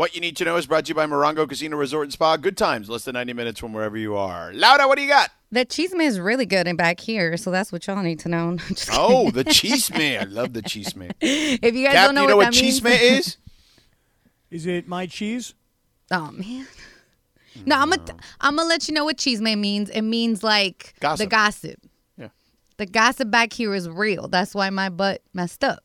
What you need to know is brought to you by Morongo Casino Resort and Spa. Good times, less than 90 minutes from wherever you are. Laura, what do you got? The cheese man is really good and back here, so that's what y'all need to know. Oh, the cheese man. I love the cheese man. if you guys Cap, don't know you know what, what cheese man is? Is it my cheese? Oh man. No, I'm gonna I'm gonna let you know what cheese man means. It means like Gossip. the gossip. Yeah. The gossip back here is real. That's why my butt messed up.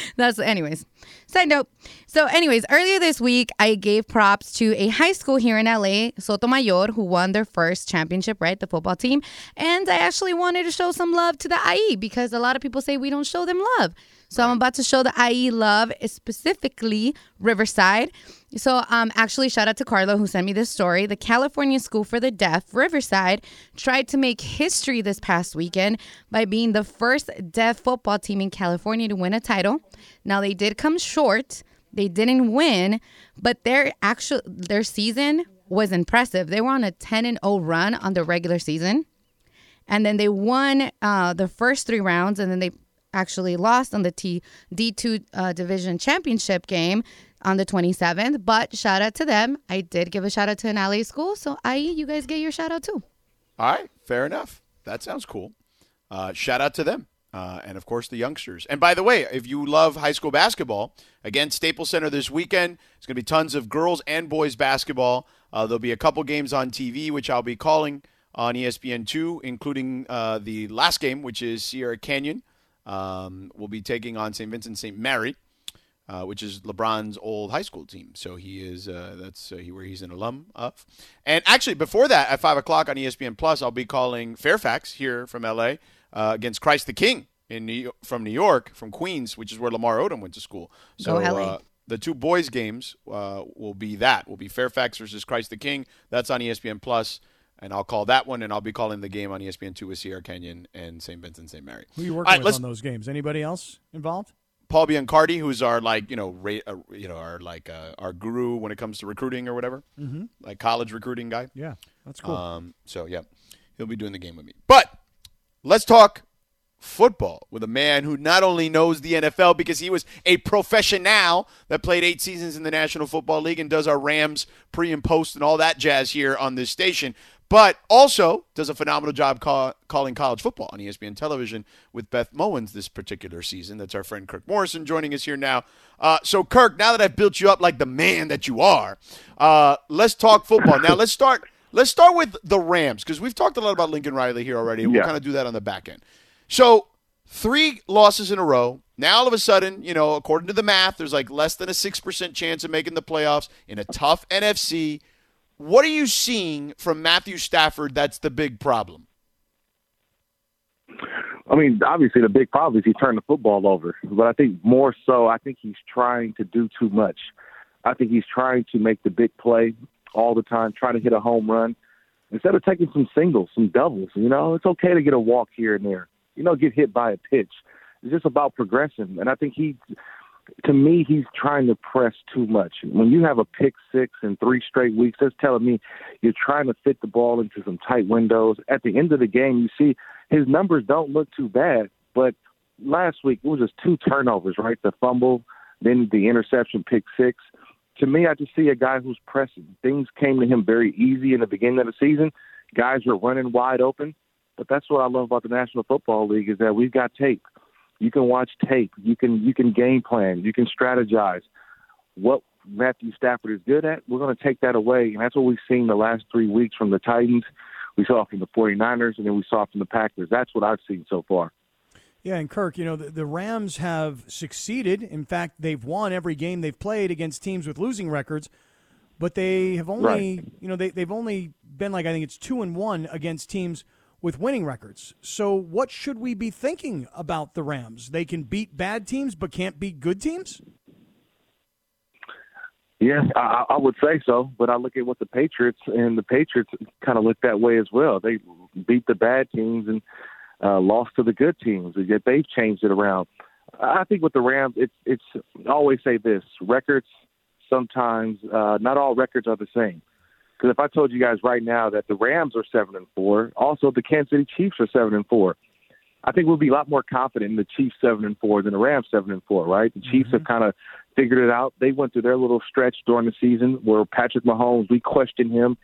That's anyways. Side note. So, anyways, earlier this week I gave props to a high school here in LA, Sotomayor, who won their first championship, right? The football team. And I actually wanted to show some love to the IE because a lot of people say we don't show them love. So I'm about to show the IE love, specifically Riverside. So um, actually, shout out to Carlo who sent me this story. The California School for the Deaf, Riverside, tried to make history this past weekend by being the first deaf football team in California to win a title. Now they did come short. They didn't win, but their actual their season was impressive. They were on a 10 and 0 run on the regular season. And then they won uh, the first three rounds, and then they actually lost on the T D2 uh, division championship game on the 27th. But shout out to them. I did give a shout out to an LA school. So, IE, you guys get your shout out too. All right, fair enough. That sounds cool. Uh, shout out to them. Uh, and of course, the youngsters. And by the way, if you love high school basketball, again, Staples Center this weekend, it's going to be tons of girls and boys basketball. Uh, there'll be a couple games on TV, which I'll be calling on E ESPN2, including uh, the last game, which is Sierra Canyon. Um, we'll be taking on St. Vincent St. Mary, uh, which is LeBron's old high school team. So he is uh, that's uh, he, where he's an alum of. And actually, before that, at five o'clock on ESPN Plus, I'll be calling Fairfax here from LA uh, against Christ the King in New, from New York, from Queens, which is where Lamar Odom went to school. So. Uh, the two boys games uh, will be that will be Fairfax versus Christ the King. That's on ESPN Plus. And I'll call that one, and I'll be calling the game on E ESPN2 with Sierra Canyon and St. Vincent St. Mary. Who are you working right, with let's- on those games? Anybody else involved? Paul Biancardi, who's our like you know ra- uh, you know our like uh, our guru when it comes to recruiting or whatever, mm-hmm. like college recruiting guy. Yeah, that's cool. Um, so yeah, he'll be doing the game with me. But let's talk football with a man who not only knows the NFL because he was a professional that played eight seasons in the National Football League and does our Rams pre and post and all that jazz here on this station, but also does a phenomenal job call, calling college football on ESPN television with Beth Mowins this particular season. That's our friend Kirk Morrison joining us here now. Uh, so, Kirk, now that I've built you up like the man that you are, uh, let's talk football. Now, let's start. Let's start with the Rams because we've talked a lot about Lincoln Riley here already. We'll Yeah. kind of do that on the back end. So, three losses in a row. Now, all of a sudden, you know, according to the math, there's like less than a 6% chance of making the playoffs in a tough NFC. What are you seeing from Matthew Stafford that's the big problem? I mean, obviously the big problem is he turned the football over, but I think more so, I think he's trying to do too much. I think he's trying to make the big play all the time, trying to hit a home run instead of taking some singles, some doubles. You know, it's okay to get a walk here and there. You know, get hit by a pitch. It's just about progression, and I think he, to me, he's trying to press too much. When you have a pick six in three straight weeks, that's telling me you're trying to fit the ball into some tight windows. At the end of the game, you see his numbers don't look too bad, but last week it was just two turnovers, right? The fumble, then the interception, pick six. To me, I just see a guy who's pressing. Things came to him very easy in the beginning of the season. Guys were running wide open, but that's what I love about the National Football League is that we've got tape. You can watch tape. You can you can game plan. You can strategize. What Matthew Stafford is good at, we're going to take that away, and that's what we've seen the last three weeks from the Titans. We saw from the 49ers, and then we saw from the Packers. That's what I've seen so far. Yeah, and Kirk, you know, the, the Rams have succeeded. In fact, they've won every game they've played against teams with losing records, but they have only, Right. you know, they, they've only been like, I think it's two and one against teams with winning records. So what should we be thinking about the Rams? They can beat bad teams, but can't beat good teams? Yeah, I, I would say so. But I look at what the Patriots and the Patriots kind of look that way as well. They beat the bad teams and uh, lost to the good teams. and Yet they've changed it around. I think with the Rams, it's it's I always say this: records sometimes uh, not all records are the same. Because if I told you guys right now that the Rams are seven and four, also the Kansas City Chiefs are seven and four, I think we'll be a lot more confident in the Chiefs seven and four than the Rams seven and four. Right? The Chiefs have kind of figured it out. They went through their little stretch during the season where Patrick Mahomes, we questioned him.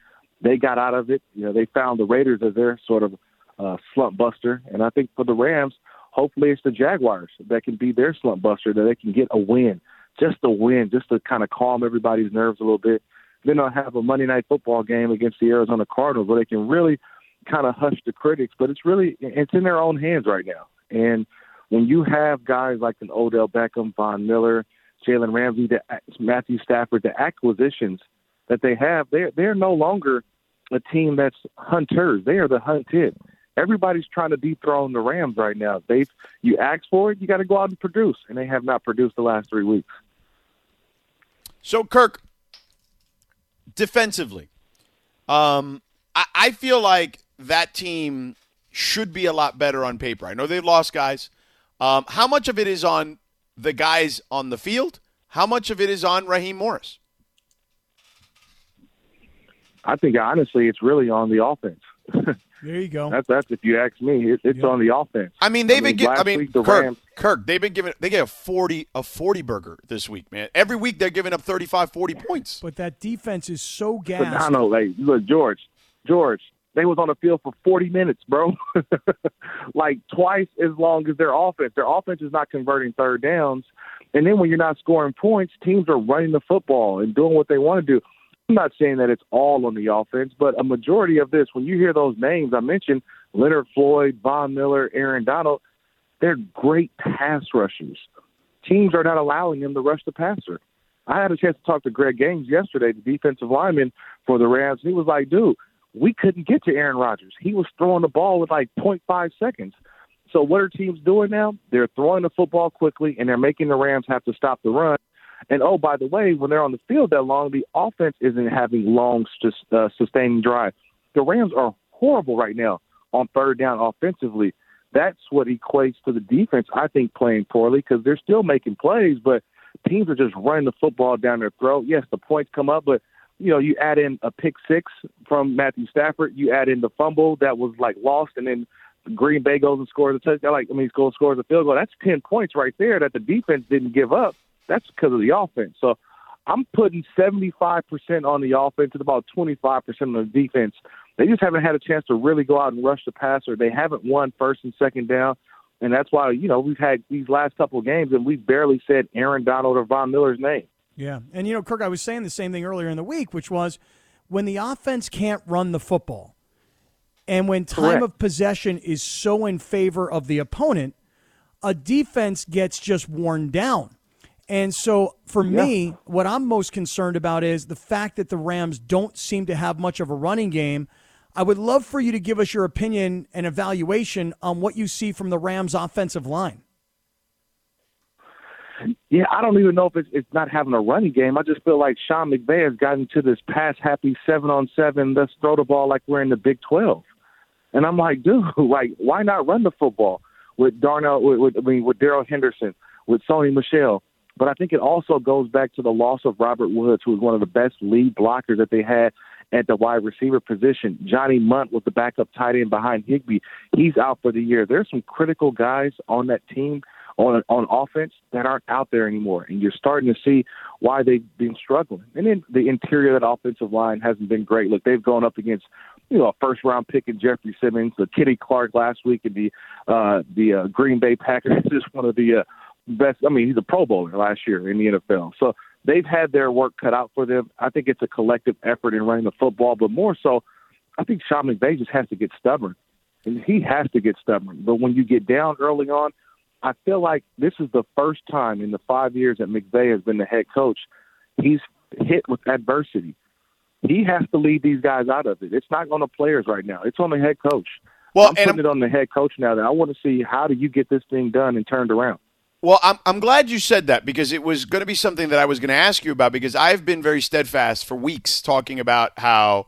They got out of it. You know, they found the Raiders as their sort of uh, slump buster. And I think for the Rams, hopefully it's the Jaguars that can be their slump buster, that they can get a win, just a win, just to kind of calm everybody's nerves a little bit. Then they'll have a Monday night football game against the Arizona Cardinals where they can really kind of hush the critics, but it's really it's in their own hands right now. And when you have guys like an Odell Beckham, Von Miller, Jalen Ramsey, the, Matthew Stafford, the acquisitions that they have, they're they're no longer a team that's hunters. They are the hunted. Everybody's trying to dethrone the Rams right now. They you ask for it, you got to go out and produce, and they have not produced the last three weeks. So Kirk, defensively, um, I, I feel like that team should be a lot better on paper. I know they've lost guys. Um, how much of it is on the guys on the field? How much of it is on Raheem Morris? I think honestly, it's really on the offense. there you go. That's that's if you ask me, it, it's on the offense. I mean, they've I mean, been. Gi- I mean, week the Kirk, Rams- Kirk, they've been giving. They get a forty, a forty burger this week, man. Every week they're giving up 35, 40 points. But that defense is so But gassed. no, no, like look, George, George, they was on the field for 40 minutes, bro. like twice as long as their offense. Their offense is not converting third downs, and then when you're not scoring points, teams are running the football and doing what they want to do. I'm not saying that it's all on the offense, but a majority of this, when you hear those names I mentioned, Leonard Floyd, Von Miller, Aaron Donald, they're great pass rushers. Teams are not allowing them to rush the passer. I had a chance to talk to Greg Gaines yesterday, the defensive lineman for the Rams. He was like, dude, we couldn't get to Aaron Rodgers. He was throwing the ball with like 0.5 seconds. So what are teams doing now? They're throwing the football quickly, and they're making the Rams have to stop the run. And oh, by the way, when they're on the field that long, the offense isn't having long, uh, sustaining drive. The Rams are horrible right now on third down offensively. That's what equates to the defense, I think, playing poorly because they're still making plays, but teams are just running the football down their throat. Yes, the points come up, but you know, you add in a pick six from Matthew Stafford, you add in the fumble that was like lost, and then Green Bay goes and scores a touchdown. Like I mean, goes scores a field goal. That's ten points right there that the defense didn't give up. That's because of the offense. So I'm putting 75% on the offense and about 25% on the defense. They just haven't had a chance to really go out and rush the passer. They haven't won first and second down. And that's why, you know, we've had these last couple of games and we've barely said Aaron Donald or Von Miller's name. Yeah. And, you know, Kirk, I was saying the same thing earlier in the week, which was when the offense can't run the football and when time Correct. of possession is so in favor of the opponent, a defense gets just worn down. And so for me, what I'm most concerned about is the fact that the Rams don't seem to have much of a running game. I would love for you to give us your opinion and evaluation on what you see from the Rams offensive line. Yeah, I don't even know if it's, it's not having a running game. I just feel like Sean McVay has gotten to this pass happy seven on seven. Let's throw the ball like we're in the Big Twelve. And I'm like, dude, like why not run the football with Darnell? With, with I mean, with Darrell Henderson, with Sony Michel. But I think it also goes back to the loss of Robert Woods, who was one of the best lead blockers that they had at the wide receiver position. Johnny Mundt was the backup tight end behind Higbee. He's out for the year. There's some critical guys on that team on on offense that aren't out there anymore, and you're starting to see why they've been struggling. And then the interior of that offensive line hasn't been great. Look, they've gone up against you know a first round pick in Jeffrey Simmons, the Kenny Clark last week in the uh, the uh, Green Bay Packers is one of the uh, best. I mean, he's a Pro Bowler last year in the NFL, so they've had their work cut out for them. I think it's a collective effort in running the football, but more so, I think Sean McVay just has to get stubborn, and he has to get stubborn. But when you get down early on, I feel like this is the first time in the five years that McVay has been the head coach, he's hit with adversity. He has to lead these guys out of it. It's not on the players right now. It's on the head coach. Well, I'm putting I'm- it on the head coach now. That I want to see how do you get this thing done and turned around. Well, I'm, I'm glad you said that because it was going to be something that I was going to ask you about because I've been very steadfast for weeks talking about how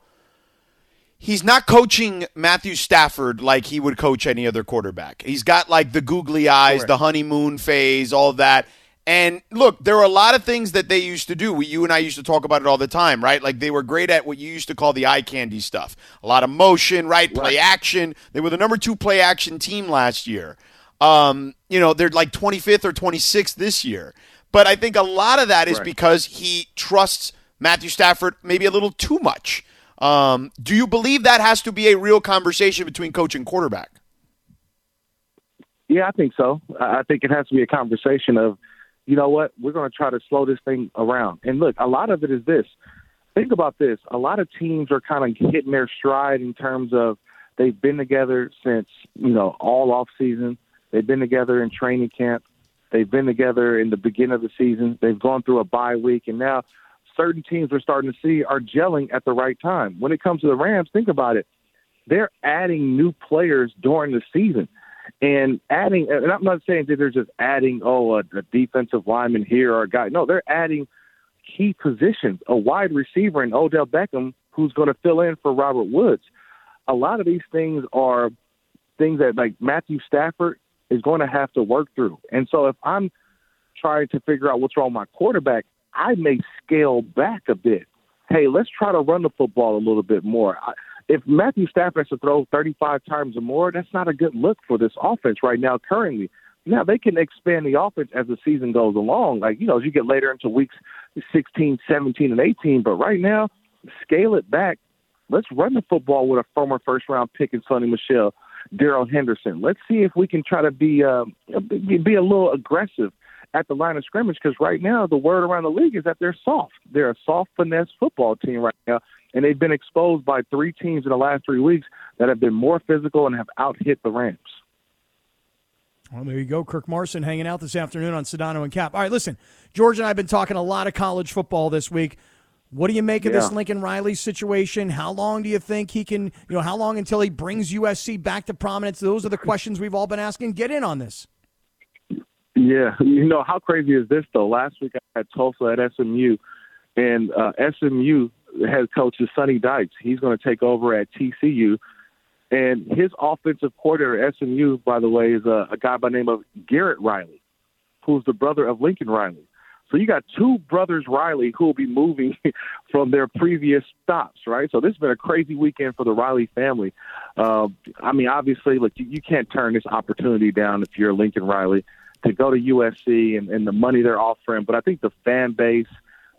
he's not coaching Matthew Stafford like he would coach any other quarterback. He's got like the googly eyes, the honeymoon phase, all that. And look, there are a lot of things that they used to do. We, you and I used to talk about it all the time, right? Like they were great at what you used to call the eye candy stuff. A lot of motion, right? Play action. They were the number two play action team last year. Um, you know, they're like 25th or 26th this year. But I think a lot of that is Right. because he trusts Matthew Stafford maybe a little too much. Um, do you believe that has to be a real conversation between coach and quarterback? Yeah, I think so. I think it has to be a conversation of, you know what, we're going to try to slow this thing around. And look, a lot of it is this. Think about this. A lot of teams are kind of hitting their stride in terms of they've been together since, you know, all off season. They've been together in training camp. They've been together in the beginning of the season. They've gone through a bye week, and now certain teams we're starting to see are gelling at the right time. When it comes to the Rams, think about it. They're adding new players during the season and adding and I'm not saying that they're just adding oh a, a defensive lineman here or a guy. No, they're adding key positions, a wide receiver in Odell Beckham who's going to fill in for Robert Woods. A lot of these things are things that like Matthew Stafford is going to have to work through. And so if I'm trying to figure out what's wrong with my quarterback, I may scale back a bit. Hey, let's try to run the football a little bit more. I, if Matthew Stafford has to throw 35 times or more, that's not a good look for this offense right now, currently. Now, they can expand the offense as the season goes along. Like, you know, as you get later into weeks 16, 17, and 18. But right now, scale it back. Let's run the football with a former first round pick in Sony Michel, Darrell Henderson. Let's see if we can try to be, uh, be a little aggressive at the line of scrimmage because right now the word around the league is that they're soft. They're a soft finesse football team right now, and they've been exposed by three teams in the last three weeks that have been more physical and have out hit the Rams. Well, there you go. Kirk Morrison hanging out this afternoon on Sedano and Cap. All right, listen, George and I have been talking a lot of college football this week. What do you make of this Lincoln Riley situation? How long do you think he can, you know, how long until he brings USC back to prominence? Those are the questions we've all been asking. Get in on this. Yeah, you know how crazy is this though? Last week I had Tulsa at SMU, and uh, SMU head coach is Sonny Dykes. He's going to take over at TCU, and his offensive coordinator at SMU, by the way, is a, a guy by the name of Garrett Riley, who's the brother of Lincoln Riley. So you got two brothers Riley who will be moving from their previous stops, right? So this has been a crazy weekend for the Riley family. Uh, I mean, obviously, look, you, you can't turn this opportunity down if you're Lincoln Riley to go to USC and, and the money they're offering. But I think the fan base,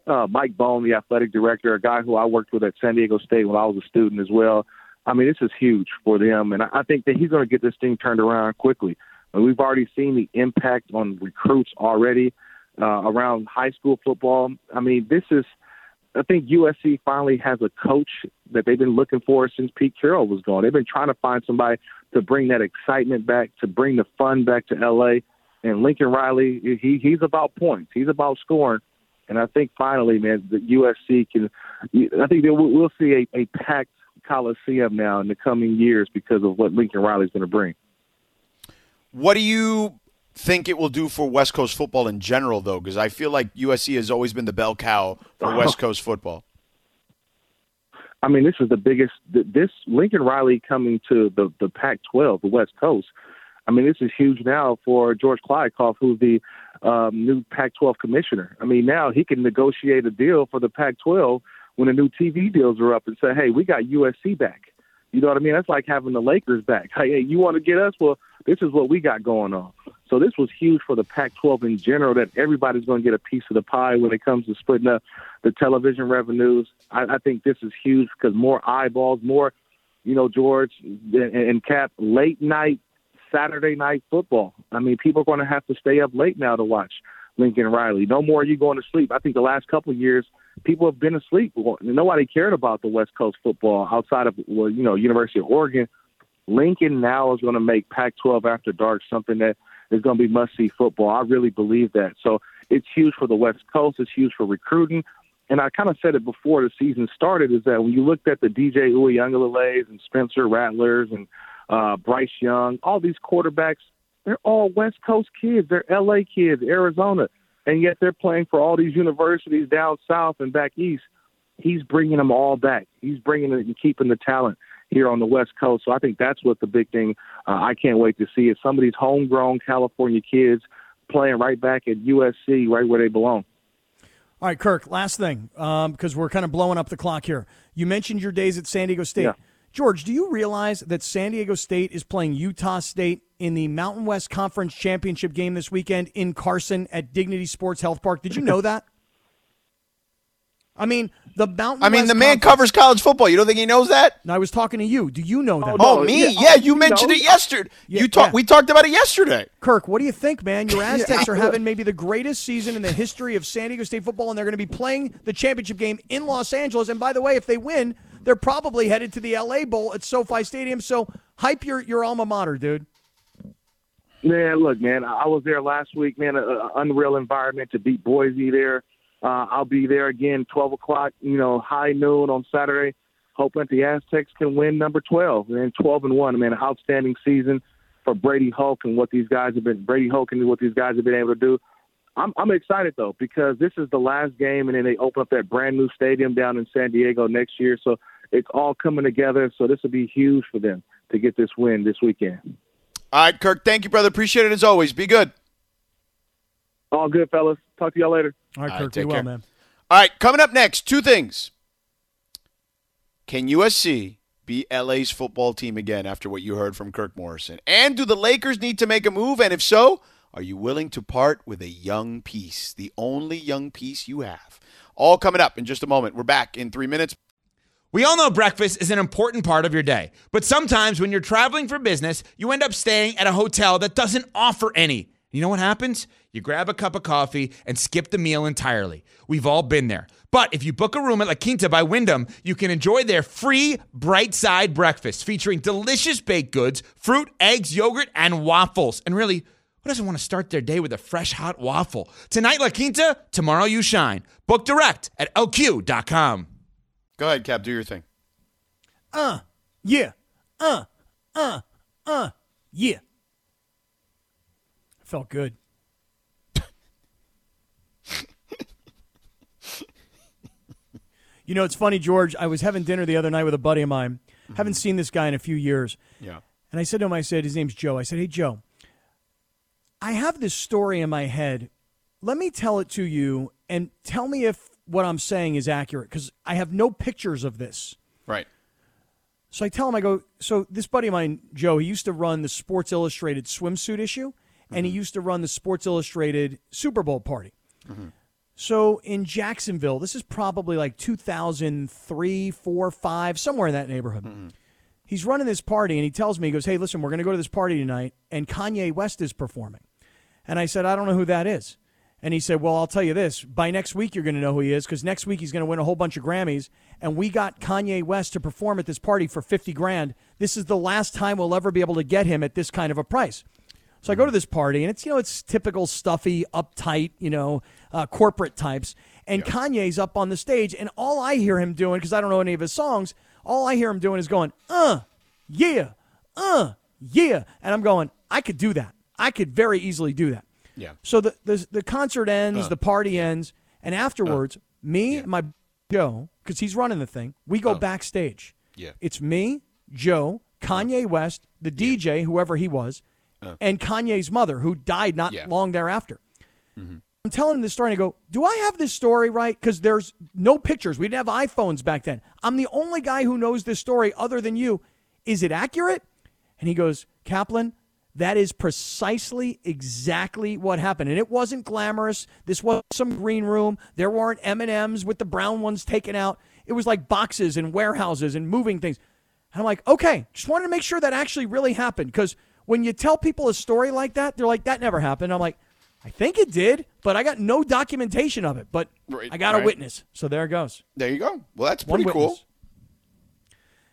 uh, Mike Bohn, the athletic director, a guy who I worked with at San Diego State when I was a student as well. I mean, this is huge for them, and I, think that he's going to get this thing turned around quickly. And we've already seen the impact on recruits already uh, around high school football. I mean, this is. I think USC finally has a coach that they've been looking for since Pete Carroll was gone. They've been trying to find somebody to bring that excitement back, to bring the fun back to LA. And Lincoln Riley, he he's about points. He's about scoring. And I think finally, man, the USC can. I think that we'll, we'll see a, a packed Coliseum now in the coming years because of what Lincoln Riley's going to bring. What do you think it will do for West Coast football in general, though? Because I feel like USC has always been the bell cow for West Coast football. I mean, this is the biggest. This Lincoln Riley coming to the the Pac-12, the West Coast. I mean, this is huge now for George Kliavkoff, who's the um, new Pac-12 commissioner. I mean, now he can negotiate a deal for the Pac-12 when the new TV deals are up and say, "Hey, we got USC back." You know what I mean? That's like having the Lakers back. Hey, hey, you want to get us? Well, this is what we got going on. So this was huge for the Pac-12 in general. That everybody's going to get a piece of the pie when it comes to splitting up the television revenues. I, I think this is huge because more eyeballs, more, you know, George and, and Cap, late night Saturday night football. I mean, people are going to have to stay up late now to watch Lincoln Riley. No more are you going to sleep. I think the last couple of years, people have been asleep. Nobody cared about the West Coast football outside of, well, you know, University of Oregon. Lincoln now is going to make Pac-12 after dark something that is going to be must-see football. I really believe that. So it's huge for the West Coast. It's huge for recruiting. And I kind of said it before the season started is that when you looked at the DJ Uiagaleleis and Spencer Rattlers and uh, Bryce Young, all these quarterbacks, they're all West Coast kids. They're LA kids, Arizona, and yet they're playing for all these universities down south and back east. He's bringing them all back. He's bringing it and keeping the talent here on the West Coast. So I think that's what the big thing uh, I can't wait to see is some of these homegrown California kids playing right back at USC, right where they belong. All right, Kirk, last thing, because we're kind of blowing up the clock here. You mentioned your days at San Diego State. Yeah. George, do you realize that San Diego State is playing Utah State in the Mountain West Conference Championship game this weekend in Carson at Dignity Sports Health Park? Did you know that? I mean, the Mountain I mean, West the man covers college football. You don't think he knows that? And I was talking to you. Do you know that? Oh, no. Oh, me? yeah, Yeah, oh, you you mentioned know. it yesterday. Yeah, you talked. yeah. We talked about it yesterday. Kirk, what do you think, man? Your Aztecs are having maybe the greatest season in the history of San Diego State football, and they're going to be playing the championship game in Los Angeles. And by the way, if they win, they're probably headed to the LA Bowl at SoFi Stadium. So hype your, your alma mater, dude. Man, look, man, I I was there last week, man. An unreal environment to beat Boise there. Uh, I'll be there again, 12 o'clock, you know, high noon on Saturday, hoping that the Aztecs can win number 12 and 12 and 1. i Man, outstanding season for Brady Hoke and what these guys have been, Brady Hoke and what these guys have been able to do. I'm, I'm excited, though, because this is the last game, and then they open up that brand new stadium down in San Diego next year. So it's all coming together. So this will be huge for them to get this win this weekend. All right, Kirk. Thank you, brother. Appreciate it as always. Be good. All good, fellas. Talk to y'all later. All right, All right, Kirk, be take well, care. man. All right, coming up next, two things. Can USC be LA's football team again after what you heard from Kirk Morrison? And do the Lakers need to make a move? And if so, are you willing to part with a young piece, the only young piece you have? All coming up in just a moment. We're back in three minutes. We all know breakfast is an important part of your day, but sometimes when you're traveling for business, you end up staying at a hotel that doesn't offer any. You know what happens? You grab a cup of coffee and skip the meal entirely. We've all been there. But if you book a room at La Quinta by Wyndham, you can enjoy their free bright side breakfast featuring delicious baked goods, fruit, eggs, yogurt, and waffles. And really, who doesn't want to start their day with a fresh hot waffle? Tonight, La Quinta, tomorrow, you shine. Book direct at lq.com. Go ahead, Cap. Do your thing. Uh, yeah. Uh, uh, uh, yeah. Felt good. you know, it's funny, George. I was having dinner the other night with a buddy of mine. Mm-hmm. Haven't seen this guy in a few years. Yeah. And I said to him, I said, his name's Joe. I said, hey, Joe, I have this story in my head. Let me tell it to you and tell me if what I'm saying is accurate because I have no pictures of this. Right. So I tell him, I go, so this buddy of mine, Joe, he used to run the Sports Illustrated swimsuit issue, and he mm-hmm. used to run the Sports Illustrated Super Bowl party. Mm-hmm. So in Jacksonville, this is probably like 2003, 4, 5, somewhere in that neighborhood. Mm-hmm. He's running this party, and he tells me, he goes, hey, listen, we're going to go to this party tonight, and Kanye West is performing. And I said, I don't know who that is. And he said, Well, I'll tell you this. By next week, you're going to know who he is because next week he's going to win a whole bunch of Grammys. And we got Kanye West to perform at this party for 50 grand. This is the last time we'll ever be able to get him at this kind of a price. So I go to this party, and it's, you know, it's typical stuffy, uptight, you know, uh, corporate types. And Kanye's up on the stage, and all I hear him doing, because I don't know any of his songs, all I hear him doing is going, uh, yeah, uh, yeah. And I'm going, I could do that. I could very easily do that. Yeah. So the the, the concert ends, the party ends, and afterwards, me and my Joe, because he's running the thing, we go backstage. Yeah. It's me, Joe, Kanye West, the DJ, whoever he was, Uh. and Kanye's mother, who died not Yeah. long thereafter. Mm-hmm. I'm telling him this story, and I go, "Do I have this story right?" Because there's no pictures. We didn't have iPhones back then. I'm the only guy who knows this story other than you. Is it accurate? And he goes, Kaplan, that is precisely exactly what happened. And it wasn't glamorous. This was some green room. There weren't M&Ms with the brown ones taken out. It was like boxes and warehouses and moving things. And I'm like, okay, just wanted to make sure that actually really happened. Because when you tell people a story like that, they're like, that never happened. I'm like, I think it did, but I got no documentation of it. But Right, I got a witness. So there it goes. There you go. Well, that's pretty cool.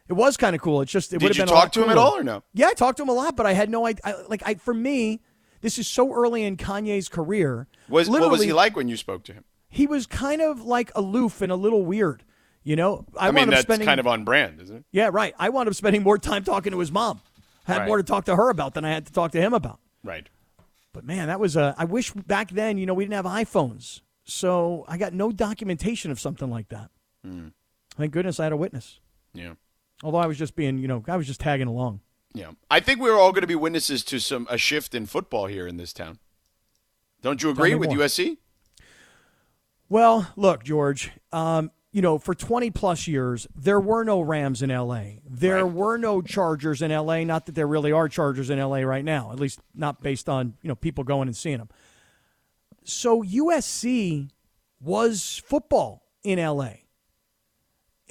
It was kind of cool. It's just it would Did have you been a lot talk to him at all or no? Yeah, I talked to him a lot, but I had no idea. I, like, I for me, this is so early in Kanye's career. Was what was Literally, he like when you spoke to him? He was kind of like aloof and a little weird. You know, I, I, mean, that's spending. kind of on brand, isn't it? yeah, right. I wound up spending more time talking to his mom. Had Right. more to talk to her about than I had to talk to him about. Right. But man, that was a. I wish back then, you know, we didn't have iPhones, so I got no documentation of something like that. Hmm. Thank goodness I had a witness. Yeah. Although I was just being, you know, I was just tagging along. Yeah. I think we're all going to be witnesses to some a shift in football here in this town. Don't you agree with more. USC? Well, look, George, um, you know, for 20 plus years, there were no Rams in LA. There Right. were no Chargers in LA. Not that there really are Chargers in LA right now, at least not based on, you know, people going and seeing them. So USC was football in LA.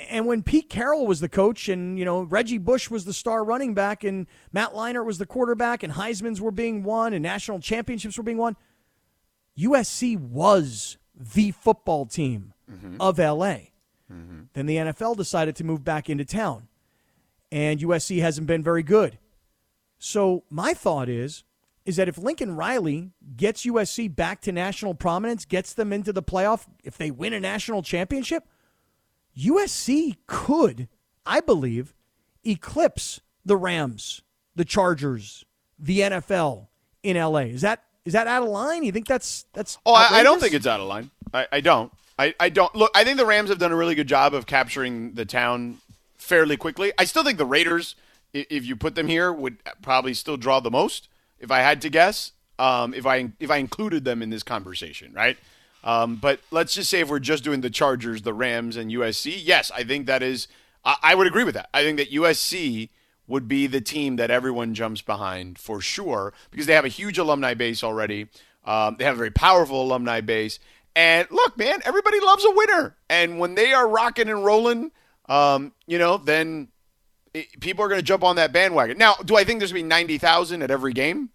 And when Pete Carroll was the coach and, you know, Reggie Bush was the star running back and Matt Leinart was the quarterback and Heisman's were being won and national championships were being won, USC was the football team Mm-hmm. of LA. Mm-hmm. Then the NFL decided to move back into town, and USC hasn't been very good. So my thought is, is that if Lincoln Riley gets USC back to national prominence, gets them into the playoff, if they win a national championship, USC could, I believe, eclipse the Rams, the Chargers, the NFL in LA. Is that is that out of line? You think that's that's? Oh, I, I don't think it's out of line. I, I don't. I, I don't. Look, I think the Rams have done a really good job of capturing the town fairly quickly. I still think the Raiders, if you put them here, would probably still draw the most, if I had to guess. Um, if I if I included them in this conversation, right? Um, but let's just say if we're just doing the Chargers, the Rams, and USC, yes, I think that is. I, I would agree with that. I think that USC would be the team that everyone jumps behind for sure because they have a huge alumni base already. Um, they have a very powerful alumni base. And look, man, everybody loves a winner. And when they are rocking and rolling, um, you know, then it, people are going to jump on that bandwagon. Now, do I think there's going to be 90,000 at every game?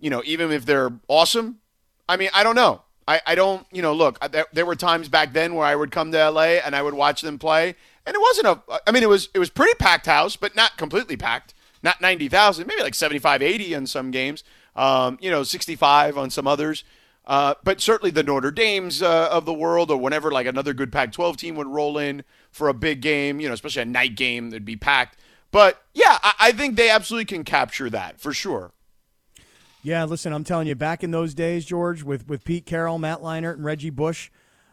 You know, even if they're awesome? I mean, I don't know. I, I don't, you know, look, there, there were times back then where I would come to LA and I would watch them play. And it wasn't a, I mean, it was, it was pretty packed house, but not completely packed. Not 90,000, maybe like 75, 80 on some games, um, you know, 65 on some others. Uh, but certainly the Notre Dames uh, of the world, or whenever like another good Pac-12 team would roll in for a big game, you know, especially a night game, that'd be packed. But yeah, I, I think they absolutely can capture that for sure. Yeah, listen, I'm telling you, back in those days, George, with with Pete Carroll, Matt Leinart, and Reggie Bush,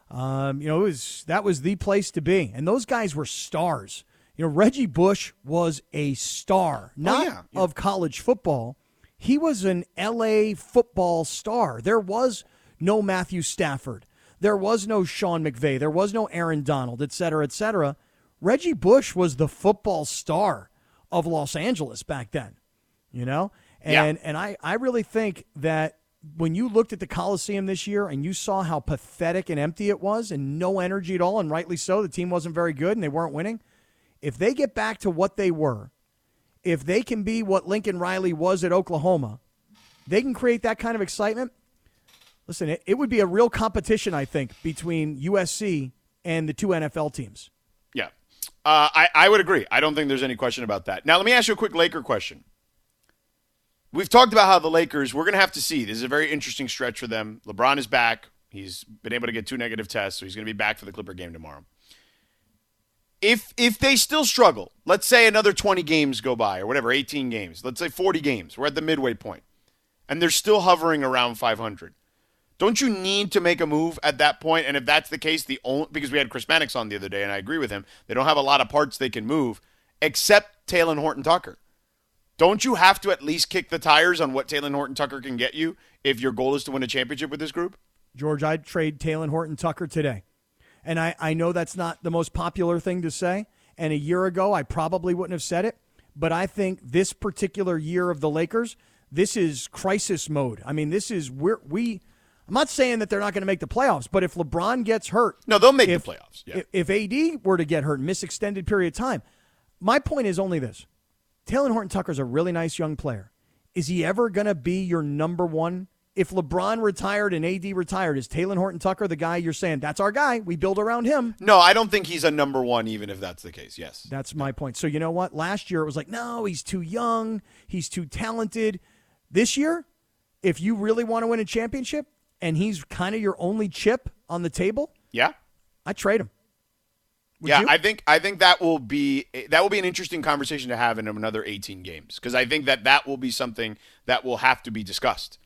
um, you know, it was that was the place to be, and those guys were stars. You know, Reggie Bush was a star, not yeah, yeah. of college football. He was an L.A. football star. There was no Matthew Stafford. There was no Sean McVay. There was no Aaron Donald, et cetera, et cetera. Reggie Bush was the football star of Los Angeles back then you know Yeah. and and I, I really think that when you looked at the coliseum this year and you saw how pathetic and empty it was and no energy at all and rightly so the team wasn't very good and they weren't winning if they get back to what they were if they can be what lincoln riley was at oklahoma they can create that kind of excitement listen it, it would be a real competition i think between usc and the two nfl teams Yeah. Uh, I, I would agree. I don't think there's any question about that. Now, let me ask you a quick Laker question. We've talked about how the Lakers, we're going to have to see. This is a very interesting stretch for them. LeBron is back. He's been able to get two negative tests, so he's going to be back for the Clipper game tomorrow. If if they still struggle, let's say another 20 games go by or whatever, 18 games, let's say 40 games, we're at the midway point, and they're still hovering around 500. Don't you need to make a move at that point? And if that's the case, the only because we had Chris Mannix on the other day, and I agree with him, they don't have a lot of parts they can move except Taylor Horton Tucker. Don't you have to at least kick the tires on what Taylor Horton Tucker can get you if your goal is to win a championship with this group? George, I'd trade Talen Horton Tucker today. And I, I know that's not the most popular thing to say. And a year ago, I probably wouldn't have said it. But I think this particular year of the Lakers, this is crisis mode. I mean, this is we're, we. I'm not saying that they're not going to make the playoffs, but if LeBron gets hurt, No, they'll make if, the playoffs. Yeah. if, if AD were to get hurt and miss extended period of time, my point is only this: Taylor Horton Tucker's a really nice young player. Is he ever going to be your number one? If LeBron retired and AD retired, is Taylor Horton Tucker the guy you're saying that's our guy? We build around him. no, I don't think he's a number one, even if that's the case. Yes. That's my point. So you know what? Last year it was like, no, he's too young, he's too talented. This year, if you really want to win a championship and he's kind of your only chip on the table, Yeah. I trade him. Would yeah, you? I think I think that will be that will be an interesting conversation to have in another 18 games because I think that that will be something that will have to be discussed.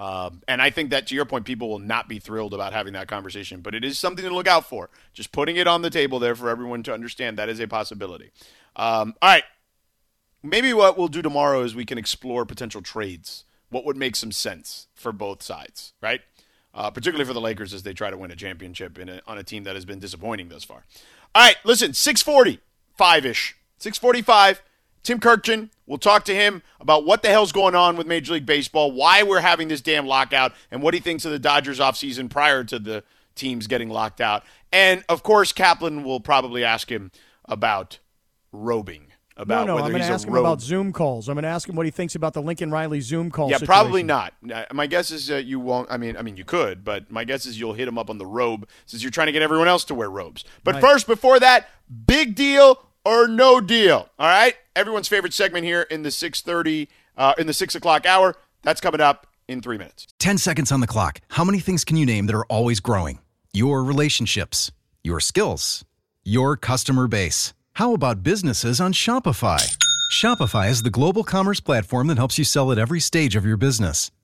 Um, and I think that to your point, people will not be thrilled about having that conversation, but it is something to look out for. Just putting it on the table there for everyone to understand that is a possibility. Um, all right, maybe what we'll do tomorrow is we can explore potential trades. What would make some sense for both sides, right? uh, particularly for the Lakers as they try to win a championship a, on a team that has been disappointing thus far. All right, listen, 640, 5 ish. 645. Tim Kurkjian, we'll talk to him about what the hell's going on with Major League Baseball, why we're having this damn lockout, and what he thinks of the Dodgers offseason prior to the teams getting locked out. And of course, Kaplan will probably ask him about robing. About no, no, whether I'm going to ask him robe. about Zoom calls. I'm going to ask him what he thinks about the Lincoln Riley Zoom call. Yeah, situation. probably not. Uh, My guess is uh, you won't. I mean, I mean, you could, but my guess is you'll hit him up on the robe since you're trying to get everyone else to wear robes. But Right. first, before that, big deal or no deal. All right, everyone's favorite segment here in the six thirty, uh, in the six o'clock hour. That's coming up in three minutes. 10 seconds on the clock. How many things can you name that are always growing? Your relationships, your skills, your customer base. How about businesses on Shopify? Shopify is the global commerce platform that helps you sell at every stage of your business.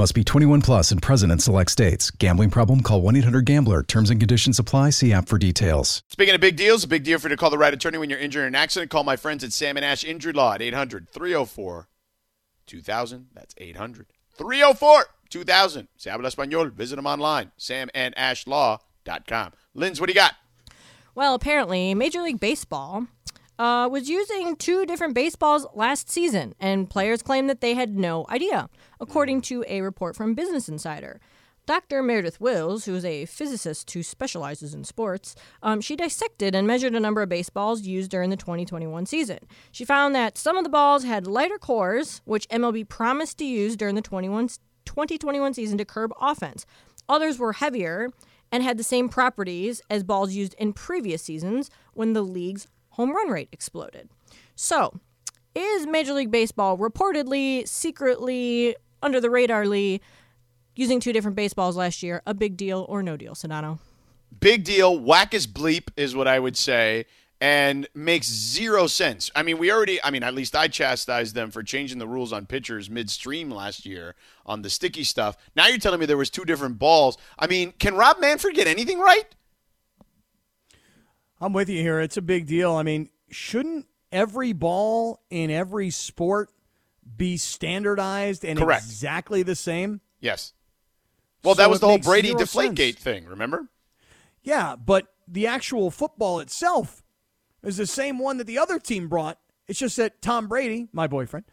Must be 21 plus and present in select states. Gambling problem? Call 1 800 Gambler. Terms and conditions apply. See app for details. Speaking of big deals, a big deal for you to call the right attorney when you're injured in an accident. Call my friends at Sam and Ash Injury Law at 800 304 2000. That's 800 304 2000. Se habla español. Visit them online. samandashlaw.com. Linz, what do you got? Well, apparently, Major League Baseball uh, was using two different baseballs last season, and players claim that they had no idea, according to a report from Business Insider. Dr. Meredith Wills, who is a physicist who specializes in sports, um, she dissected and measured a number of baseballs used during the 2021 season. She found that some of the balls had lighter cores, which MLB promised to use during the 21, 2021 season to curb offense. Others were heavier and had the same properties as balls used in previous seasons when the league's home run rate exploded. So, is Major League Baseball reportedly, secretly, under the radarly, using two different baseballs last year a big deal or no deal, Sedano? Big deal. Whack as bleep is what I would say. And makes zero sense. I mean, we already, I mean, at least I chastised them for changing the rules on pitchers midstream last year on the sticky stuff. Now you're telling me there was two different balls. I mean, can Rob Manfred get anything right? I'm with you here. It's a big deal. I mean, shouldn't every ball in every sport be standardized and Correct. exactly the same? Yes. Well, So that was the whole Brady zero Deflategate sense. thing, remember? Yeah, but the actual football itself is the same one that the other team brought. It's just that Tom Brady, my boyfriend,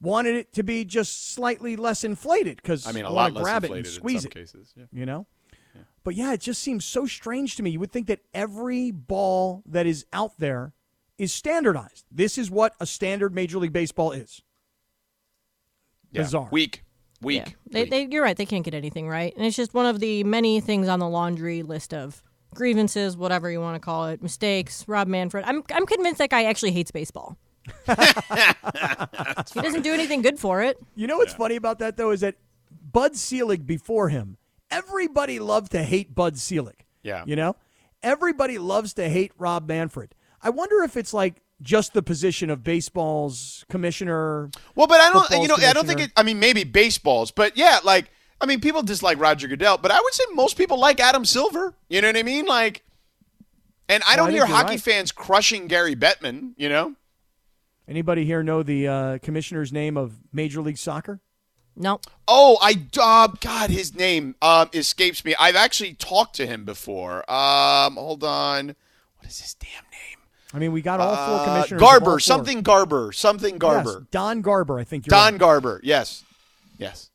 wanted it to be just slightly less inflated because I mean, a lot grab it and in squeeze some it. cases. Yeah. You know. But yeah, it just seems so strange to me. You would think that every ball that is out there is standardized. This is what a standard Major League Baseball is. Yeah. Bizarre. Weak. Weak. Yeah, they, Weak. they, you're right. They can't get anything right, and it's just one of the many things on the laundry list of grievances, whatever you want to call it, mistakes. Rob Manfred. I'm I'm convinced that guy actually hates baseball. he doesn't do anything good for it. You know what's funny about that though is that Bud Selig before him, everybody loved to hate Bud Selig. Yeah. You know? Everybody loves to hate Rob Manfred. I wonder if it's like just the position of baseball's commissioner. Well, but I don't. You know, I don't think it. I mean, maybe baseballs, but yeah, like I mean, people dislike Roger Goodell, but I would say most people like Adam Silver. You know what I mean? Like, and I don't I hear hockey right. fans crushing Gary Bettman. You know? Anybody here know the uh, commissioner's name of Major League Soccer? Nope. Oh, I uh, God, his name um, escapes me. I've actually talked to him before. Um, hold on, what is his damn name? I mean, we got all four Uh, commissioners. Garber, four. something Garber, something Garber. Yes, Don Garber, I think you're Don right. Garber. Yes, yes.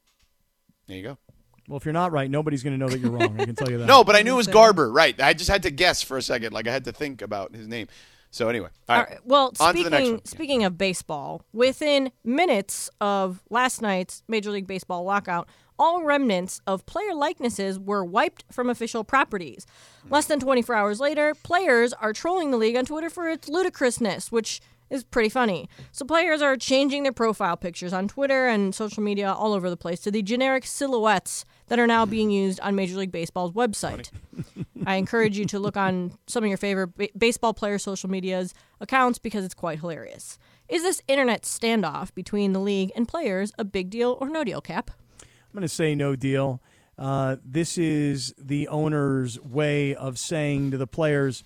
There you go. Well, if you're not right, nobody's going to know that you're wrong. I can tell you that. No, but I knew it was Garber. Right. I just had to guess for a second. Like I had to think about his name. So anyway, all All right. Well, On to the next speaking speaking of baseball, within minutes of last night's Major League Baseball lockout, all remnants of player likenesses were wiped from official properties. Less than 24 hours later, players are trolling the league on Twitter for its ludicrousness, which is pretty funny. So players are changing their profile pictures on Twitter and social media all over the place to the generic silhouettes that are now being used on Major League Baseball's website. I encourage you to look on some of your favorite ba- baseball player social medias accounts because it's quite hilarious. Is this internet standoff between the league and players a big deal or no deal, Cap? I'm going to say no deal. Uh, this is the owner's way of saying to the players,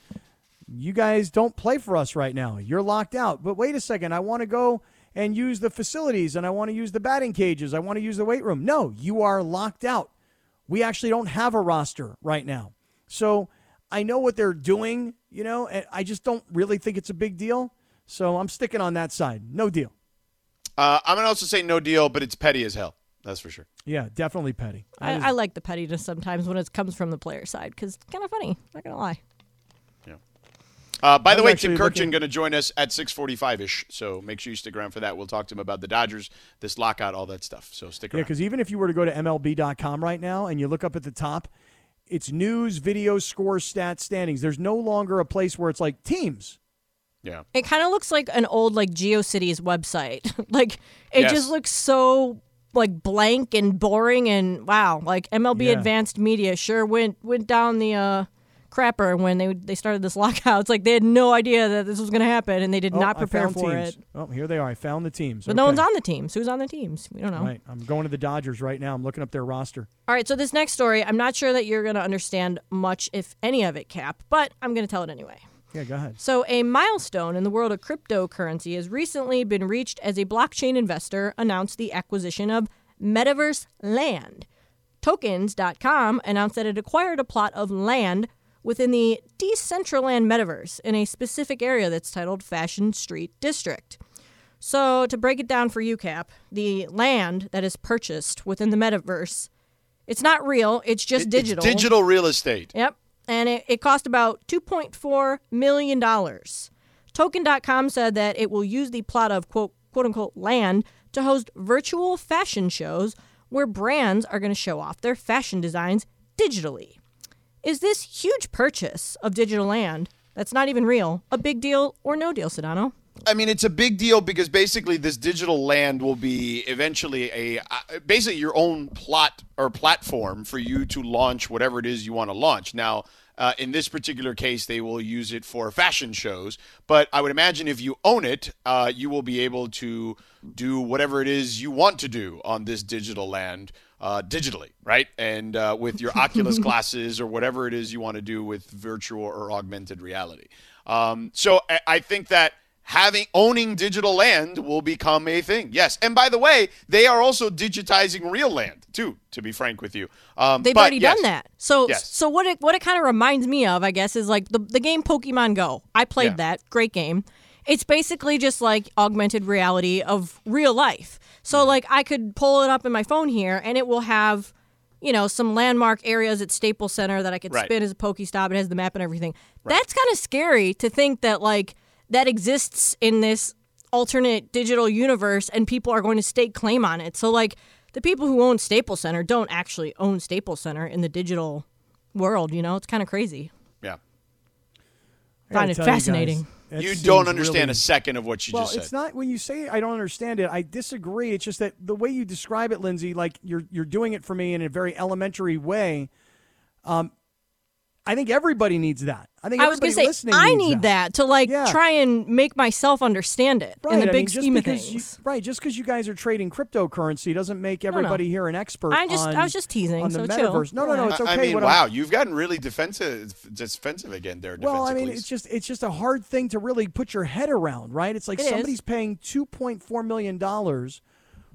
you guys don't play for us right now. You're locked out. But wait a second, I want to go and use the facilities and I want to use the batting cages. I want to use the weight room. No, you are locked out. We actually don't have a roster right now. So I know what they're doing, you know, and I just don't really think it's a big deal. So I'm sticking on that side. No deal. Uh, I'm gonna also say no deal, but it's petty as hell. That's for sure. Yeah, definitely petty. That I, I like the pettiness sometimes when it comes from the player side because it's kind of funny. Not gonna lie. Uh, by the way, Tim Kurkjian looking- going to join us at 6:45 ish. So make sure you stick around for that. We'll talk to him about the Dodgers, this lockout, all that stuff. So stick around. Yeah, because even if you were to go to MLB.com right now and you look up at the top, it's news, video, score, stats, standings. There's no longer a place where it's like teams. yeah. It kind of looks like an old like GeoCities website. like it Yes. just looks so like blank and boring and wow, like MLB Yeah. Advanced Media sure went went down the uh crapper when they they started this lockout. It's like they had no idea that this was going to happen and they did Oh, not prepare for teams. it. Oh, here they are. I found the teams. But no one's on the teams. Who's on the teams? We don't know. Right. I'm going to the Dodgers right now. I'm looking up their roster. All right, so this next story, I'm not sure that you're going to understand much, if any of it, Cap, but I'm going to tell it anyway. Yeah, go ahead. So, a milestone in the world of cryptocurrency has recently been reached as a blockchain investor announced the acquisition of Metaverse Land. Tokens.com announced that it acquired a plot of land within the Decentraland metaverse in a specific area that's titled Fashion Street District. So, to break it down for you, Cap, the land that is purchased within the metaverse, it's not real, it's just It- digital. It's digital real estate. Yep. And it, it cost about $2.4 million. Token.com said that it will use the plot of quote, quote unquote land to host virtual fashion shows where brands are going to show off their fashion designs digitally. Is this huge purchase of digital land that's not even real a big deal or no deal, Sedano? I mean, it's a big deal because basically this digital land will be eventually a uh, basically your own plot or platform for you to launch whatever it is you want to launch. Now, uh, in this particular case, they will use it for fashion shows, but I would imagine if you own it, uh, you will be able to do whatever it is you want to do on this digital land uh, digitally, right? And uh, with your Oculus glasses or whatever it is you want to do with virtual or augmented reality. Um, so I, I think that having owning digital land will become a thing. Yes, and by the way, they are also digitizing real land too. To be frank with you, um, They've already yes. done that. So Yes. so what it what it kind of reminds me of, I guess, is like the the game Pokemon Go. I played Yeah. that. Great game. It's basically just like augmented reality of real life. So Mm-hmm. like I could pull it up in my phone here and it will have you know, some landmark areas at Staples Center that I could Right. spin as a Pokestop. It has the map and everything. That's kind of scary to think that like that exists in this alternate digital universe and people are going to stake claim on it. So like the people who own Staples Center don't actually own Staples Center in the digital world, you know? It's kind of crazy. Yeah, I Find it tell you guys, fascinating. That you don't understand really- a second of what you well, just said. it's not when you say I don't understand it. I disagree. It's just that the way you describe it, Lindsay, like you're you're doing it for me in a very elementary way. Um, I think everybody needs that. I think I was going to say listening I need that. to like Yeah. try and make myself understand it Right. in the I big mean, just scheme of because things. You, right. Just because you guys are trading cryptocurrency doesn't make everybody here an expert. I just- I was just teasing, on the so chill. metaverse. No, no, no. It's okay. I I mean, What I'm- wow, you've gotten really defensive, defensive again there. Well, I mean, it's just it's just a hard thing to really put your head around, right? It's like It is. somebody's paying two point four million dollars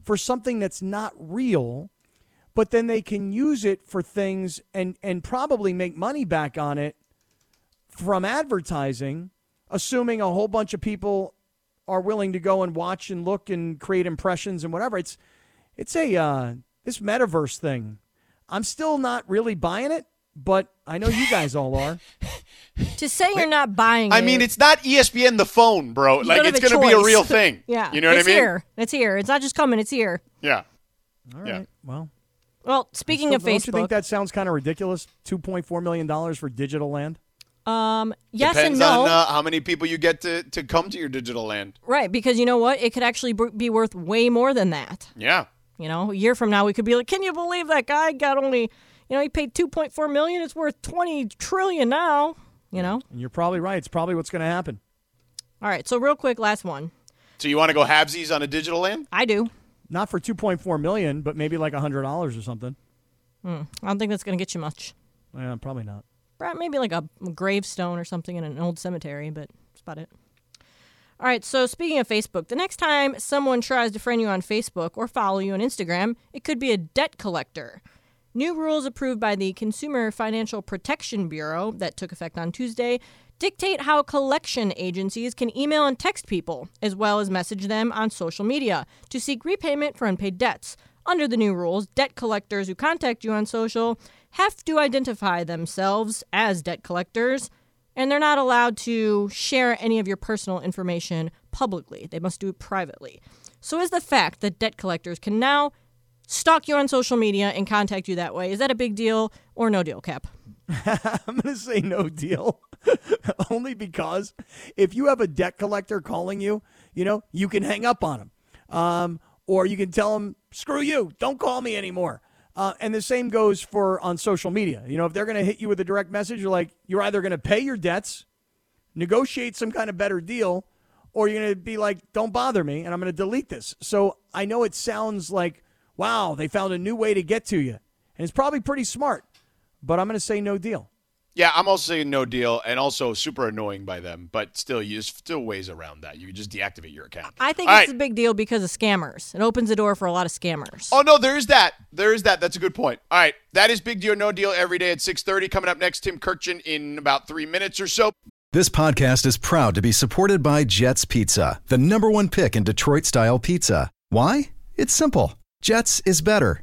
for something that's not real, but then they can use it for things and and probably make money back on it from advertising, assuming a whole bunch of people are willing to go and watch and look and create impressions and whatever. It's it's a uh, this metaverse thing. I'm still not really buying it but I know you guys all are. To say you're not buying I it, mean, it's not ESPN the phone, bro. you like it's going to be a real thing. yeah, You know what it's I mean? here. It's here. It's not just coming. It's here. Yeah. All right. Yeah. Well, Well, speaking still- of Facebook, don't you think that sounds kind of ridiculous? Two point four million dollars for digital land. Um, yes Depends and no. on uh, how many people you get to, to come to your digital land. Right, because you know what? It could actually b- be worth way more than that. Yeah. You know, a year from now, we could be like, "Can you believe that guy got only, you know, he paid 2.4 million. It's worth 20 trillion now." You know. And you're probably right. It's probably what's going to happen. All right. So real quick, last one. So you want to go halvesies on a digital land? I do. Not for two point four million, but maybe like hundred dollars or something. I don't think that's gonna get you much. Yeah, probably not. Maybe like a gravestone or something in an old cemetery, but that's about it. All right, so speaking of Facebook, the next time someone tries to friend you on Facebook or follow you on Instagram, it could be a debt collector. New rules approved by the Consumer Financial Protection Bureau that took effect on Tuesday dictate how collection agencies can email and text people, as well as message them on social media to seek repayment for unpaid debts. Under the new rules, debt collectors who contact you on social have to identify themselves as debt collectors, and they're not allowed to share any of your personal information publicly. They must do it privately. So, is the fact that debt collectors can now stalk you on social media and contact you that way, is that a big deal or no deal, Cap? I'm going to say no deal. Only because if you have a debt collector calling you, you know, you can hang up on him. Um, or you can tell him, screw you, don't call me anymore. Uh, and the same goes for on social media. You know, if they're going to hit you with a direct message, you're like, you're either going to pay your debts, negotiate some kind of better deal, or you're going to be like, don't bother me, and I'm going to delete this. So I know it sounds like, wow, they found a new way to get to you. And it's probably pretty smart, but I'm going to say no deal. Yeah, I'm also saying no deal, and also super annoying by them. But still, you there's still ways around that. You just deactivate your account. I think All it's right. a big deal because of scammers. It opens the door for a lot of scammers. Oh no, there is that. There is that. That's a good point. All right, that is big deal, no deal every day at 6:30. Coming up next, Tim Kurkjian in about three minutes or so. This podcast is proud to be supported by Jets Pizza, the number one pick in Detroit style pizza. Why? It's simple. Jets is better.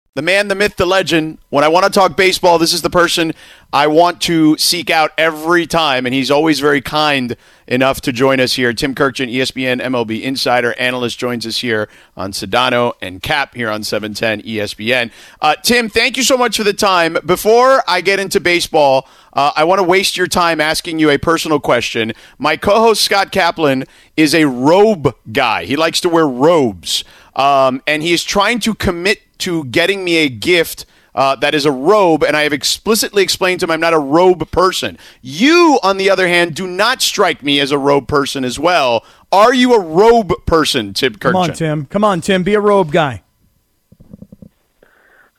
The man, the myth, the legend. When I want to talk baseball, this is the person I want to seek out every time, and he's always very kind enough to join us here. Tim Kurkjian, E ESPN MLB insider analyst, joins us here on Sedano and Cap here on 710 ESPN. Uh, Tim, thank you so much for the time. Before I get into baseball, uh, I want to waste your time asking you a personal question. My co-host Scott Kaplan is a robe guy. He likes to wear robes, um, and he is trying to commit to getting me a gift uh, that is a robe, and I have explicitly explained to him I'm not a robe person. You, on the other hand, do not strike me as a robe person as well. Are you a robe person, Tim Kurkjian? Come on, Tim. Come on, Tim. Be a robe guy.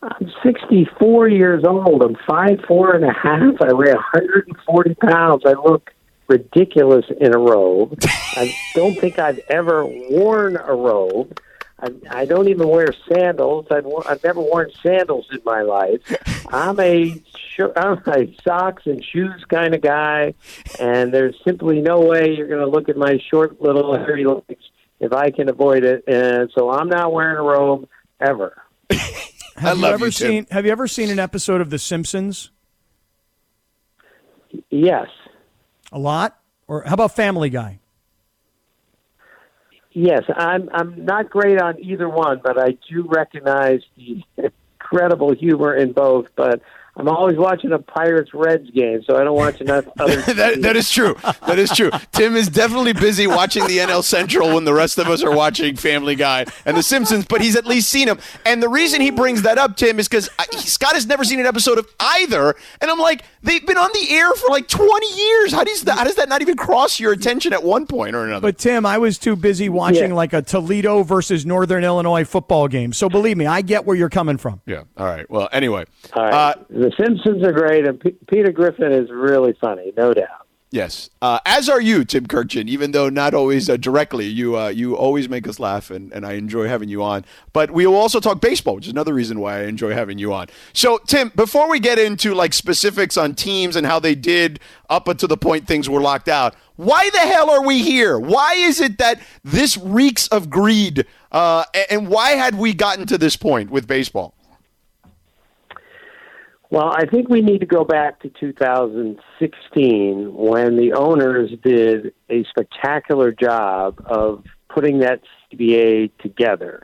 I'm 64 years old. I'm five four and a half. I weigh 140 pounds. I look ridiculous in a robe. I don't think I've ever worn a robe. I, I don't even wear sandals. I've, wo- I've never worn sandals in my life. I'm a sho- I'm a socks and shoes kind of guy, and there's simply no way you're going to look at my short little hairy legs if I can avoid it. And so I'm not wearing a robe ever. Have you love ever you, Tim. seen Have you ever seen an episode of The Simpsons? Yes. A lot. Or how about Family Guy? Yes, I'm I'm not great on either one, but I do recognize the incredible humor in both. But I'm always watching a Pirates Reds game, so I don't watch enough other. that, that is true. That is true. Tim is definitely busy watching the NL Central when the rest of us are watching Family Guy and The Simpsons, but he's at least seen them. And the reason he brings that up, Tim, is because Scott has never seen an episode of either. And I'm like, they've been on the air for like 20 years. How does that, how does that not even cross your attention at one point or another? But Tim, I was too busy watching Yeah. like a Toledo versus Northern Illinois football game. So believe me, I get where you're coming from. yeah. All right. Well, anyway. All right. Uh, The Simpsons are great, and P- Peter Griffin is really funny, no doubt. Yes, uh, as are you, Tim Kurkjian. Even though not always uh, directly, you uh, you always make us laugh, and, and I enjoy having you on. But we will also talk baseball, which is another reason why I enjoy having you on. So, Tim, before we get into like specifics on teams and how they did up until the point things were locked out, why the hell are we here? Why is it that this reeks of greed? Uh, and why had we gotten to this point with baseball? Well, I think we need to go back to 2016 when the owners did a spectacular job of putting that CBA together.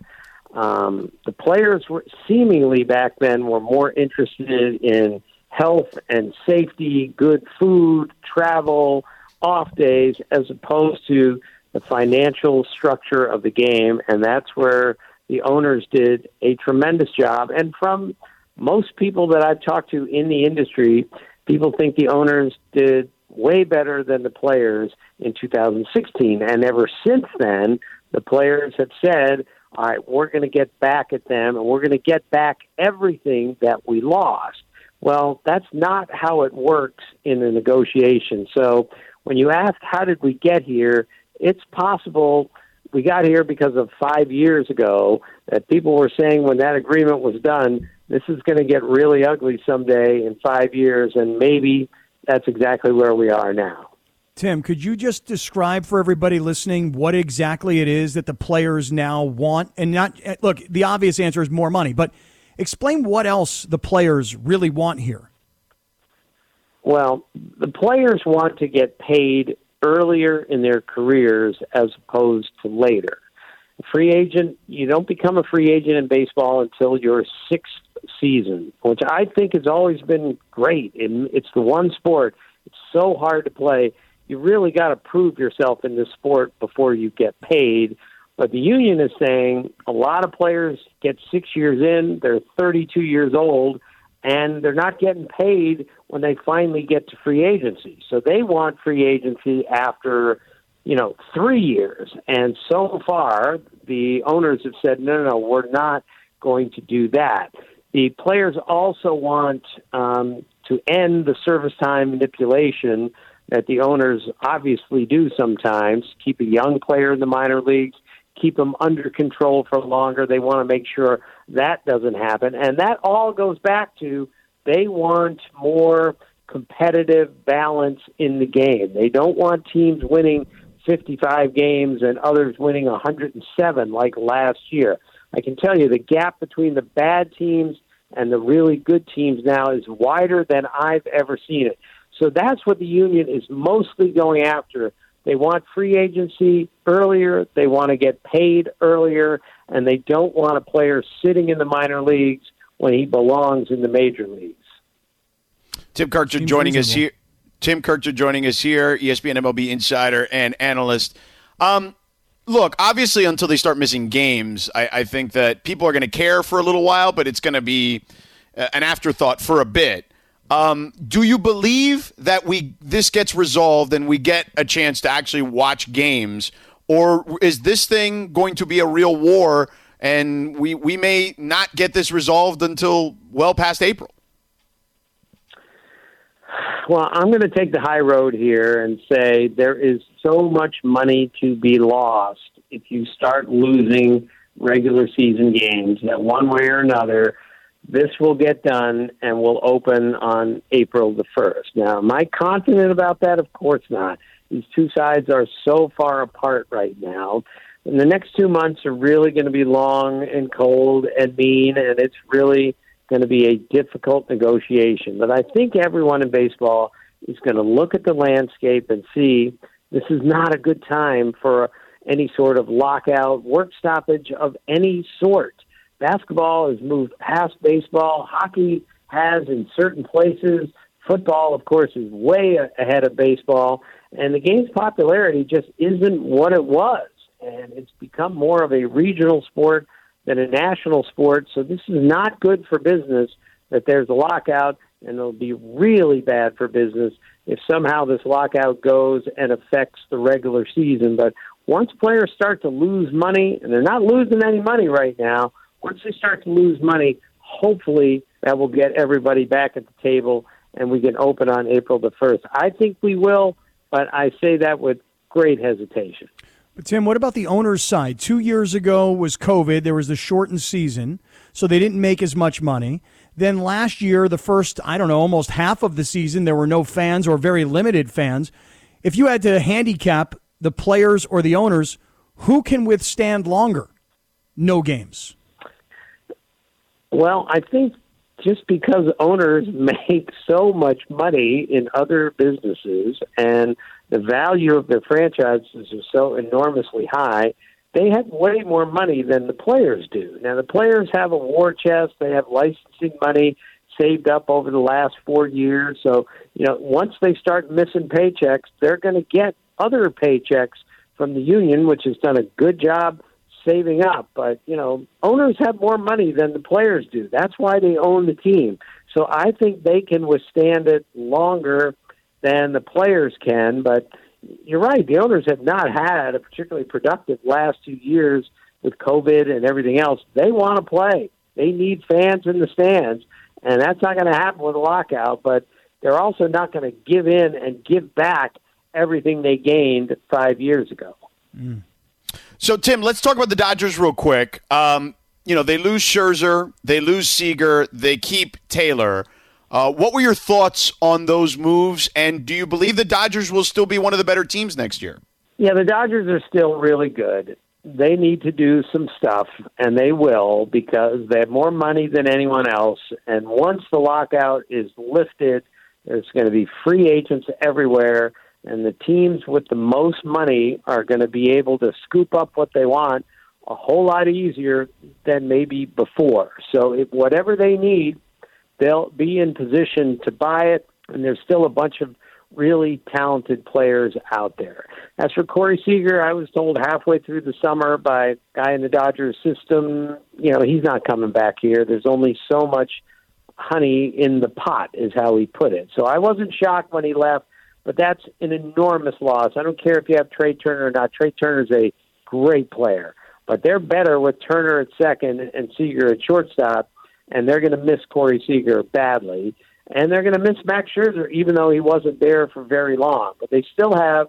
Um, the players were seemingly back then were more interested in health and safety, good food, travel, off days, as opposed to the financial structure of the game, and that's where the owners did a tremendous job. And from most people that I've talked to in the industry, people think the owners did way better than the players in 2016. And ever since then, the players have said, all right, we're going to get back at them and we're going to get back everything that we lost. Well, that's not how it works in a negotiation. So when you ask, how did we get here? It's possible we got here because of five years ago that people were saying when that agreement was done, this is going to get really ugly someday in five years, and maybe that's exactly where we are now. Tim, could you just describe for everybody listening what exactly it is that the players now want? And not eh, look, the obvious answer is more money, but explain what else the players really want here. Well, the players want to get paid earlier in their careers as opposed to later. Free agent, you don't become a free agent in baseball until you're sixth season, which I think has always been great. And it's the one sport. It's so hard to play. You really got to prove yourself in this sport before you get paid. But the union is saying a lot of players get six years in, they're 32 years old, and they're not getting paid when they finally get to free agency. So they want free agency after, you know, three years. And so far, the owners have said, no, no, no, we're not going to do that. The players also want um, to end the service time manipulation that the owners obviously do sometimes, keep a young player in the minor leagues, keep them under control for longer. They want to make sure that doesn't happen. And that all goes back to they want more competitive balance in the game. They don't want teams winning 55 games and others winning 107 like last year. I can tell you the gap between the bad teams and the really good teams now is wider than I've ever seen it. So that's what the union is mostly going after. They want free agency earlier, they want to get paid earlier, and they don't want a player sitting in the minor leagues when he belongs in the major leagues. Tim Kurkjian joining us here. Tim Kurkjian joining us here, ESPN MLB insider and analyst. Um, look, obviously, until they start missing games, I, I think that people are going to care for a little while, but it's going to be uh, an afterthought for a bit. Um, do you believe that we this gets resolved and we get a chance to actually watch games, or is this thing going to be a real war and we we may not get this resolved until well past April? Well, I'm going to take the high road here and say there is so much money to be lost if you start losing regular season games that one way or another this will get done and will open on April the 1st. Now, am I confident about that? Of course not. These two sides are so far apart right now. And the next two months are really going to be long and cold and mean, and it's really going to be a difficult negotiation. But I think everyone in baseball is going to look at the landscape and see this is not a good time for any sort of lockout, work stoppage of any sort. Basketball has moved past baseball. Hockey has in certain places. Football, of course, is way ahead of baseball. And the game's popularity just isn't what it was. And it's become more of a regional sport than a national sport. So this is not good for business that there's a lockout, and it'll be really bad for business if somehow this lockout goes and affects the regular season. But once players start to lose money, and they're not losing any money right now, once they start to lose money, hopefully that will get everybody back at the table and we can open on April the 1st. I think we will, but I say that with great hesitation. But Tim, what about the owner's side? Two years ago was COVID. There was the shortened season, so they didn't make as much money. Then last year, the first, I don't know, almost half of the season, there were no fans or very limited fans. If you had to handicap the players or the owners, who can withstand longer? No games. Well, I think just because owners make so much money in other businesses and the value of their franchises is so enormously high, they have way more money than the players do. Now, the players have a war chest, they have licensing money saved up over the last four years. So, you know, once they start missing paychecks, they're going to get other paychecks from the union, which has done a good job saving up. But, you know, owners have more money than the players do. That's why they own the team. So I think they can withstand it longer than the players can. But you're right, the owners have not had a particularly productive last two years with COVID and everything else. They want to play. They need fans in the stands, and that's not going to happen with a lockout. But they're also not going to give in and give back everything they gained five years ago. Mm. So, Tim, let's talk about the Dodgers real quick. Um, you know, they lose Scherzer, they lose Seager, they keep Taylor. Uh, what were your thoughts on those moves, and do you believe the Dodgers will still be one of the better teams next year? Yeah, the Dodgers are still really good. They need to do some stuff, and they will because they have more money than anyone else. And once the lockout is lifted, there's going to be free agents everywhere, and the teams with the most money are going to be able to scoop up what they want a whole lot easier than maybe before. So, if whatever they need, they'll be in position to buy it, and there's still a bunch of really talented players out there. As for Corey Seager, I was told halfway through the summer by a guy in the Dodgers system, you know, he's not coming back here. There's only so much honey in the pot, is how he put it. So I wasn't shocked when he left, but that's an enormous loss. I don't care if you have Trea Turner or not. Trea Turner's a great player, but they're better with Turner at second and Seager at shortstop and they're going to miss Corey Seager badly, and they're going to miss Max Scherzer, even though he wasn't there for very long. But they still have,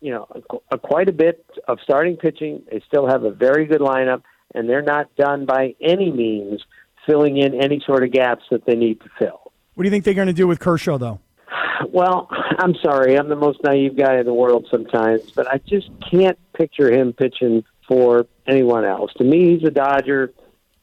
you know, a, a, quite a bit of starting pitching. They still have a very good lineup, and they're not done by any means filling in any sort of gaps that they need to fill. What do you think they're going to do with Kershaw, though? Well, I'm sorry. I'm the most naive guy in the world sometimes, but I just can't picture him pitching for anyone else. To me, he's a Dodger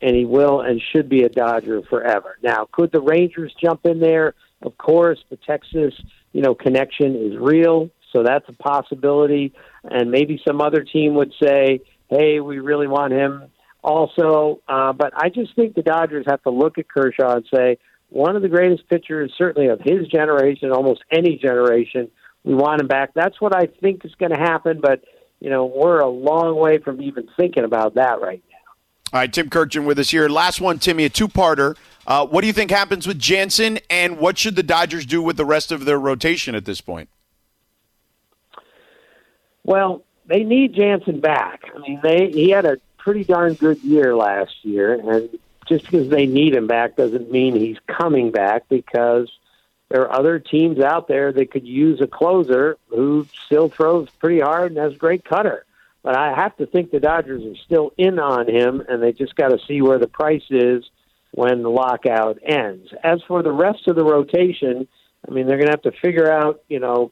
and he will and should be a Dodger forever. Now, could the Rangers jump in there? Of course, the Texas, you know, connection is real, so that's a possibility. And maybe some other team would say, "Hey, we really want him." Also, uh, but I just think the Dodgers have to look at Kershaw and say, one of the greatest pitchers, certainly of his generation, almost any generation. We want him back. That's what I think is going to happen, but you know, we're a long way from even thinking about that right all right, Tim Kurkjian with us here. Last one, Timmy, a two-parter. Uh, what do you think happens with Jansen, and what should the Dodgers do with the rest of their rotation at this point? Well, they need Jansen back. I mean, they he had a pretty darn good year last year, and just because they need him back doesn't mean he's coming back because there are other teams out there that could use a closer who still throws pretty hard and has a great cutter. But I have to think the Dodgers are still in on him, and they just got to see where the price is when the lockout ends. As for the rest of the rotation, I mean, they're going to have to figure out, you know,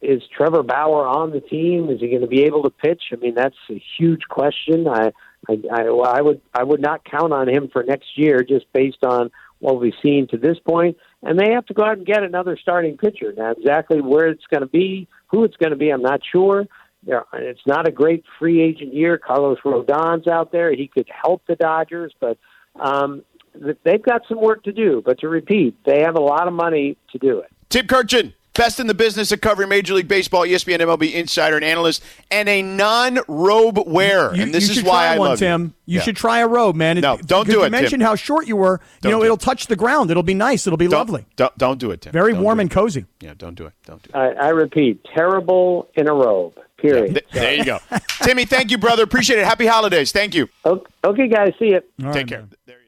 is Trevor Bauer on the team? Is he going to be able to pitch? I mean, that's a huge question. I, I, I, I would, I would not count on him for next year, just based on what we've seen to this point. And they have to go out and get another starting pitcher. Now, exactly where it's going to be, who it's going to be, I'm not sure. There, it's not a great free agent year. Carlos Rodon's out there; he could help the Dodgers, but um, they've got some work to do. But to repeat, they have a lot of money to do it. Tim Kurkjian, best in the business of covering Major League Baseball, ESPN MLB insider and analyst, and a non-robe wearer. You, and this is why I one, love Tim. You, you yeah. should try a robe, man. No, don't do you it. You mentioned Tim. how short you were. Don't you know, it'll it. touch the ground. It'll be nice. It'll be don't, lovely. Don't, don't do it, Tim. Very don't warm and cozy. Yeah, don't do it. Don't do it. I, I repeat, terrible in a robe. Period. Yeah, there you go. Timmy, thank you, brother. Appreciate it. Happy holidays. Thank you. Okay, guys. See you. Take care. There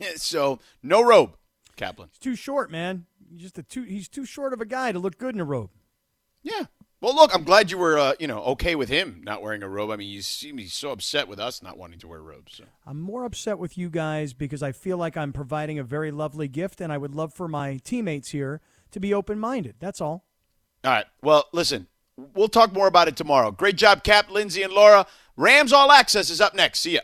so no robe, Kaplan. He's too short, man. He's just a too. He's too short of a guy to look good in a robe. Yeah. Well, look, I'm glad you were, uh, you know, okay with him not wearing a robe. I mean, you seem he's so upset with us not wanting to wear robes. So. I'm more upset with you guys because I feel like I'm providing a very lovely gift, and I would love for my teammates here to be open minded. That's all. All right. Well, listen, we'll talk more about it tomorrow. Great job, Cap, Lindsay, and Laura. Rams All Access is up next. See ya.